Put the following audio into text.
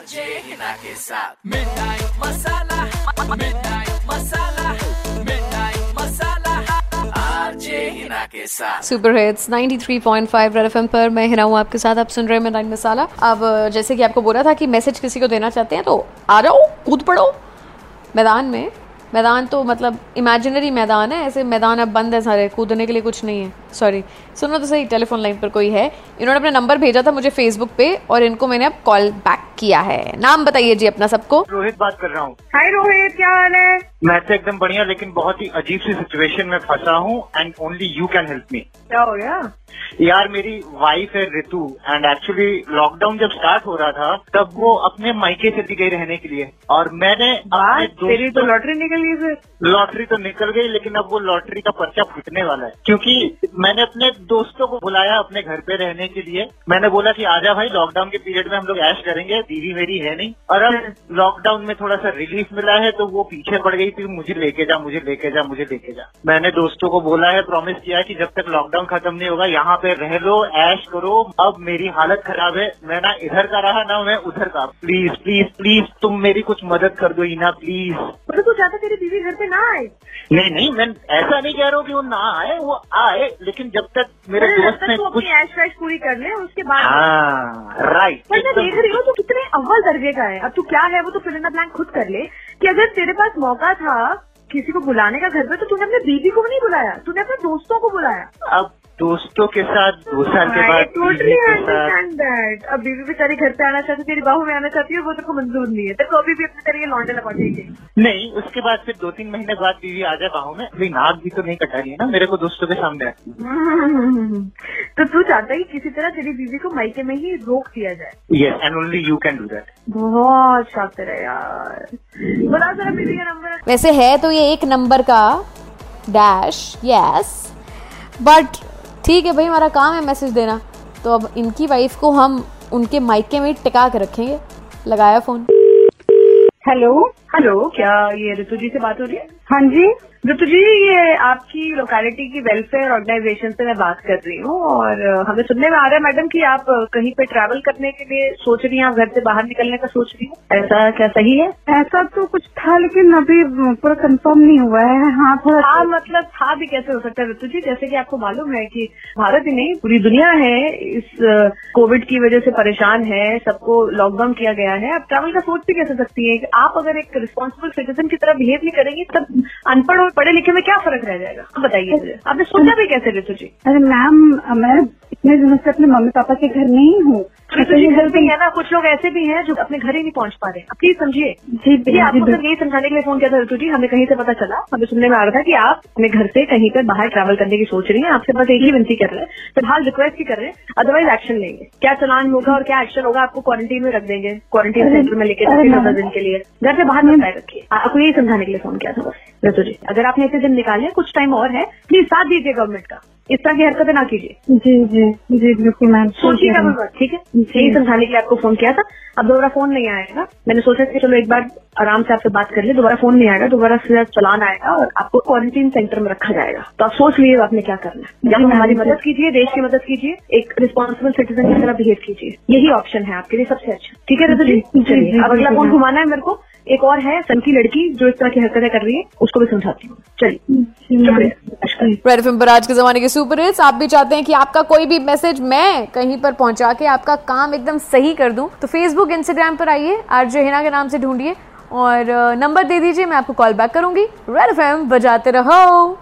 मिठाई मिठाई मिठाई सुपर हिट्स 93.5 रेड एफएम पर मैं हिना हूँ आपके साथ। आप सुन रहे हैं मैदान मसाला अब, जैसे कि आपको बोला था कि मैसेज किसी को देना चाहते हैं तो आ जाओ, कूद पड़ो। मैदान में मैदान तो मतलब इमेजिनरी मैदान है ऐसे मैदान अब बंद है सारे कूदने के लिए कुछ नहीं है। सॉरी सुनो तो सही टेलीफोन लाइन पर कोई है। इन्होंने अपना नंबर भेजा था मुझे फेसबुक पे और इनको मैंने अब कॉल बैक किया है। नाम बताइए जी अपना सबको। रोहित बात कर रहा हूँ। हाय रोहित क्या हाल है? मैं तो एकदम बढ़िया लेकिन बहुत ही अजीब सी सिचुएशन में फंसा हूँ and only you can help me क्या हो गया? यार मेरी वाइफ है ऋतु एंड एक्चुअली लॉकडाउन जब स्टार्ट हो रहा था तब वो अपने मायके चली गई रहने के लिए। और मैंने तेरी तो लॉटरी निकल गई लॉटरी तो निकल गई, लेकिन अब वो लॉटरी का पर्चा फूटने वाला है। क्योंकि मैंने अपने दोस्तों को बुलाया अपने घर पे रहने के लिए। मैंने बोला कि, आजा भाई लॉकडाउन के पीरियड में हम लोग ऐश करेंगे, दीदी मेरी है नहीं। और अब लॉकडाउन में थोड़ा सा रिलीफ मिला है तो वो पीछे पड़ गई थी मुझे लेके जा, मुझे लेके जा, मुझे लेके जा। मैंने दोस्तों को बोला है प्रॉमिस किया कि जब तक लॉकडाउन खत्म नहीं होगा, यहाँ पे रह लो, ऐश करो। अब मेरी हालत खराब है, मैं ना इधर का रहा, ना मैं उधर का। प्लीज़ प्लीज़ प्लीज़ तुम मेरी कुछ मदद कर दो इना प्लीज़ मतलब तू चाहता तेरी बीवी घर पे ना आए। नहीं नहीं मैं ऐसा नहीं कह रहा हूँ कि वो ना आए वो आए लेकिन जब तक मेरे दोस्त ने कुछ ऐश वैश पूरी कर ले उसके बाद हाँ राइट पर मैं देख रही हूँ तू कितने अव्वल दर्जे का है। अब तू क्या है वो तो फिर प्लान ब्लैंक खुद कर ले कि अगर तेरे पास मौका था किसी को बुलाने का घर पे तो तूने अपने बीबी को भी नहीं बुलाया तूने अपने दोस्तों को बुलाया। अब दोस्तों के साथ दो साल के बाद टोटली अंडरस्टैंड दैट अब बीवी बेचारी घर पे आना चाहती है तेरी बाहू में आना चाहती है वो तेरे को मंजूर नहीं है। तेरे को अभी भी अपने तरीके लौंडे लौटेगी नहीं उसके बाद फिर दो तीन महीने बाद बीवी आ जाए बाहू में। अभी नाक भी तो नहीं कटा रही है ना मेरे को दोस्तों के सामने तो तू चाहता है कि किसी तरह तेरी बीवी को मायके में ही रोक दिया जाए? Yes and only you can do that बहुत शातिर है यार। बता जरा बीवी का नंबर। वैसे है तो ये एक नंबर का डैश यस बट ठीक है भाई, हमारा काम है मैसेज देना। तो अब इनकी वाइफ को हम उनके माइके में टिका के रखेंगे। लगाया फ़ोन हेलो हेलो क्या ये ऋतु जी से बात हो रही है? हाँ जी। ऋतु जी ये आपकी लोकेलिटी की वेलफेयर ऑर्गेनाइजेशन से मैं बात कर रही हूँ और हमें सुनने में आ रहा है मैडम कि आप कहीं पे ट्रैवल करने के लिए सोच रही हैं आप घर से बाहर निकलने का सोच रही हैं? ऐसा क्या सही है? ऐसा तो कुछ था लेकिन अभी पूरा कंफर्म नहीं हुआ है। हाँ थोड़ा हाँ मतलब था भी कैसे हो सकता है ऋतु जी? जैसे कि आपको मालूम है कि भारत ही नहीं पूरी दुनिया है इस कोविड की वजह से परेशान है सबको लॉकडाउन किया गया है। आप ट्रैवल का सोच भी कैसे सकती है? आप अगर एक रिस्पॉन्सिबल सिटीजन की तरह बिहेव नहीं करेंगी, तब अनपढ़ और पढ़े लिखे में क्या फ़र्क रह जाएगा? आप बताइए आपने सोचा भी कैसे ऋतु जी? अरे मैम, मैं इतने दिनों से अपने मम्मी पापा के घर नहीं हूँ ऋतु घर भी है ना कुछ लोग ऐसे भी हैं जो अपने घर ही नहीं पहुँच पा रहे। प्लीज़ समझिए। जी जी आपको सिर्फ़ यही समझाने के लिए फ़ोन किया था ऋतु जी हमें कहीं से पता चला। हमें सुनने में आ रहा था कि आप अपने घर से कहीं पर बाहर ट्रैवल करने की सोच रही हैं। आपसे बस एक ही विनती कर रहे हैं। फ़िलहाल रिक्वेस्ट ही कर रहे हैं। अदरवाइज़ एक्शन लेंगे। क्या चलान होगा और क्या एक्शन होगा आपको क्वारंटीन में रख देंगे। क्वारंटीन सेंटर में लेके जाके दिन के लिए। घर से बाहर आए रखिए। आपको यही समझाने के लिए फ़ोन किया था बस। ऋतु जी अगर आपने ऐसे दिन निकाले कुछ टाइम और है प्लीज़ साथ दीजिए गवर्नमेंट का। इस तरह की हरकतें ना कीजिए। जी जी जी बिल्कुल मैम। सोचिएगा बिल्कुल ठीक है? यही समझाने के लिए आपको फ़ोन किया था? अब दोबारा फ़ोन नहीं आएगा। मैंने सोचा कि चलो एक बार आराम से आपसे बात कर ले दोबारा फ़ोन नहीं आएगा दोबारा सीधा चलान आएगा और आपको क्वारंटीन सेंटर में रखा जाएगा। तो आप सोच लीजिए आपने क्या करना है। या हमारी मदद कीजिए देश की मदद कीजिए एक रिस्पॉन्सिबल सिटीजन की तरह बिहेव कीजिए। यही ऑप्शन है आपके लिए सबसे अच्छा। ठीक है जी, चलिए अब अगला फ़ोन घुमाना है मेरे को। एक और है सन की लड़की जो इस तरह की हरकतें कर रही है उसको भी समझाती हूँ। चलिए पर आज के जमाने के सुपर हिट्स आप भी चाहते हैं कि आपका कोई भी मैसेज मैं कहीं पर पहुँचा के आपका काम एकदम सही कर दूँ तो फेसबुक इंस्टाग्राम पर आइए आरजे हिना के नाम से ढूंढिए और नंबर दे दीजिए मैं आपको कॉल बैक करूँगी। रेड एफएम बजाते रहो।